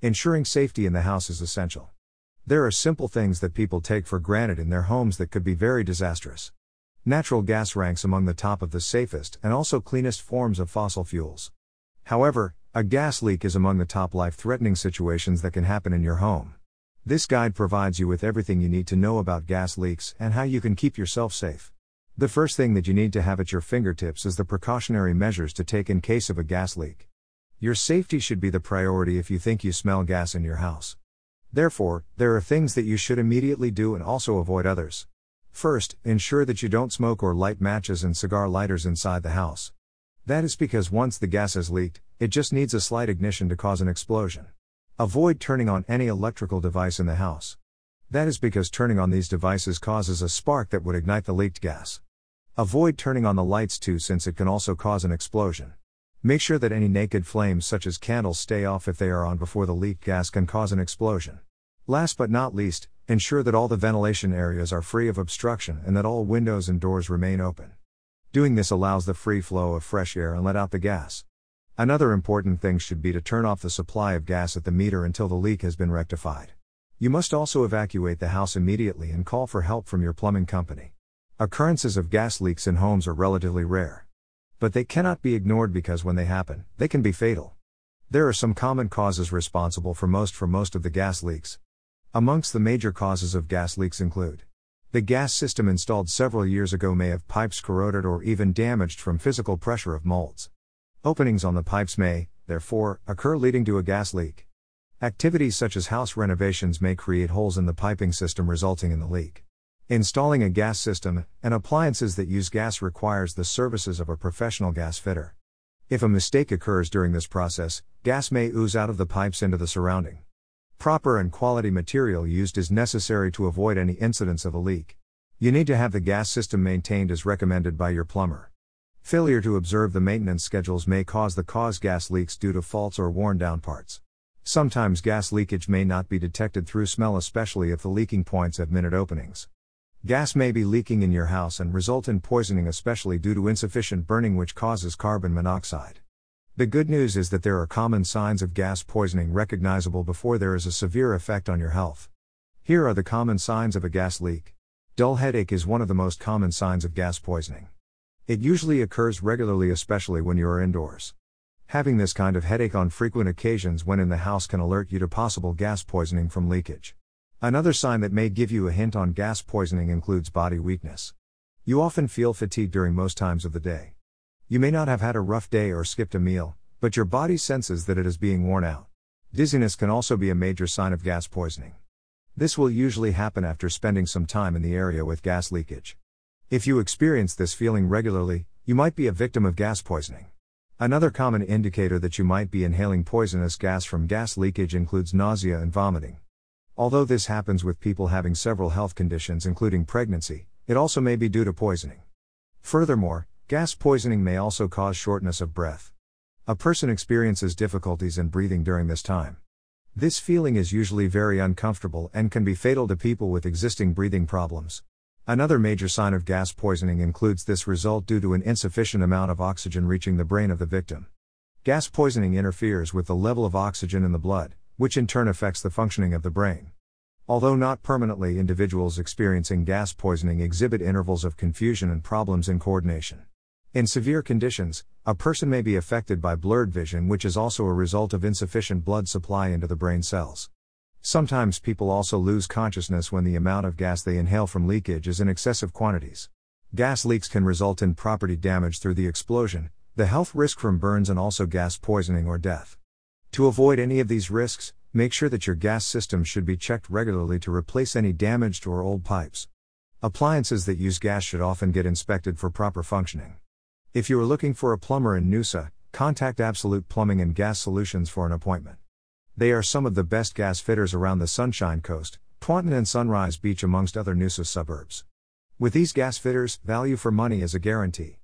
Ensuring safety in the house is essential. There are simple things that people take for granted in their homes that could be very disastrous. Natural gas ranks among the top of the safest and also cleanest forms of fossil fuels. However, a gas leak is among the top life threatening situations that can happen in your home. This guide provides you with everything you need to know about gas leaks and how you can keep yourself safe. The first thing that you need to have at your fingertips is the precautionary measures to take in case of a gas leak. Your safety should be the priority if you think you smell gas in your house. Therefore, there are things that you should immediately do and also avoid others. First, ensure that you don't smoke or light matches and cigar lighters inside the house. That is because once the gas has leaked, it just needs a slight ignition to cause an explosion. Avoid turning on any electrical device in the house. That is because turning on these devices causes a spark that would ignite the leaked gas. Avoid turning on the lights too, since it can also cause an explosion. Make sure that any naked flames, such as candles, stay off if they are on before the leaked gas can cause an explosion. Last but not least, ensure that all the ventilation areas are free of obstruction and that all windows and doors remain open. Doing this allows the free flow of fresh air and let out the gas. Another important thing should be to turn off the supply of gas at the meter until the leak has been rectified. You must also evacuate the house immediately and call for help from your plumbing company. Occurrences of gas leaks in homes are relatively rare. But they cannot be ignored because when they happen, they can be fatal. There are some common causes responsible for most for most of the gas leaks. Amongst the major causes of gas leaks include the gas system installed several years ago may have pipes corroded or even damaged from physical pressure of molds. Openings on the pipes may, therefore, occur leading to a gas leak. Activities such as house renovations may create holes in the piping system resulting in the leak. Installing a gas system and appliances that use gas requires the services of a professional gas fitter. If a mistake occurs during this process, gas may ooze out of the pipes into the surrounding. Proper and quality material used is necessary to avoid any incidents of a leak. You need to have the gas system maintained as recommended by your plumber. Failure to observe the maintenance schedules may cause the cause gas leaks due to faults or worn down parts. Sometimes gas leakage may not be detected through smell, especially if the leaking points have minute openings. Gas may be leaking in your house and result in poisoning, especially due to insufficient burning, which causes carbon monoxide. The good news is that there are common signs of gas poisoning recognizable before there is a severe effect on your health. Here are the common signs of a gas leak. Dull headache is one of the most common signs of gas poisoning. It usually occurs regularly, especially when you are indoors. Having this kind of headache on frequent occasions when in the house can alert you to possible gas poisoning from leakage. Another sign that may give you a hint on gas poisoning includes body weakness. You often feel fatigued during most times of the day. You may not have had a rough day or skipped a meal, but your body senses that it is being worn out. Dizziness can also be a major sign of gas poisoning. This will usually happen after spending some time in the area with gas leakage. If you experience this feeling regularly, you might be a victim of gas poisoning. Another common indicator that you might be inhaling poisonous gas from gas leakage includes nausea and vomiting. Although this happens with people having several health conditions, including pregnancy, it also may be due to poisoning. Furthermore, gas poisoning may also cause shortness of breath. A person experiences difficulties in breathing during this time. This feeling is usually very uncomfortable and can be fatal to people with existing breathing problems. Another major sign of gas poisoning includes this result due to an insufficient amount of oxygen reaching the brain of the victim. Gas poisoning interferes with the level of oxygen in the blood, which in turn affects the functioning of the brain. Although not permanently, individuals experiencing gas poisoning exhibit intervals of confusion and problems in coordination. In severe conditions, a person may be affected by blurred vision, which is also a result of insufficient blood supply into the brain cells. Sometimes people also lose consciousness when the amount of gas they inhale from leakage is in excessive quantities. Gas leaks can result in property damage through the explosion, the health risk from burns, and also gas poisoning or death. To avoid any of these risks, make sure that your gas system should be checked regularly to replace any damaged or old pipes. Appliances that use gas should often get inspected for proper functioning. If you are looking for a plumber in Noosa, contact Absolute Plumbing and Gas Solutions for an appointment. They are some of the best gas fitters around the Sunshine Coast, Tewantin and Sunrise Beach, amongst other Noosa suburbs. With these gas fitters, value for money is a guarantee.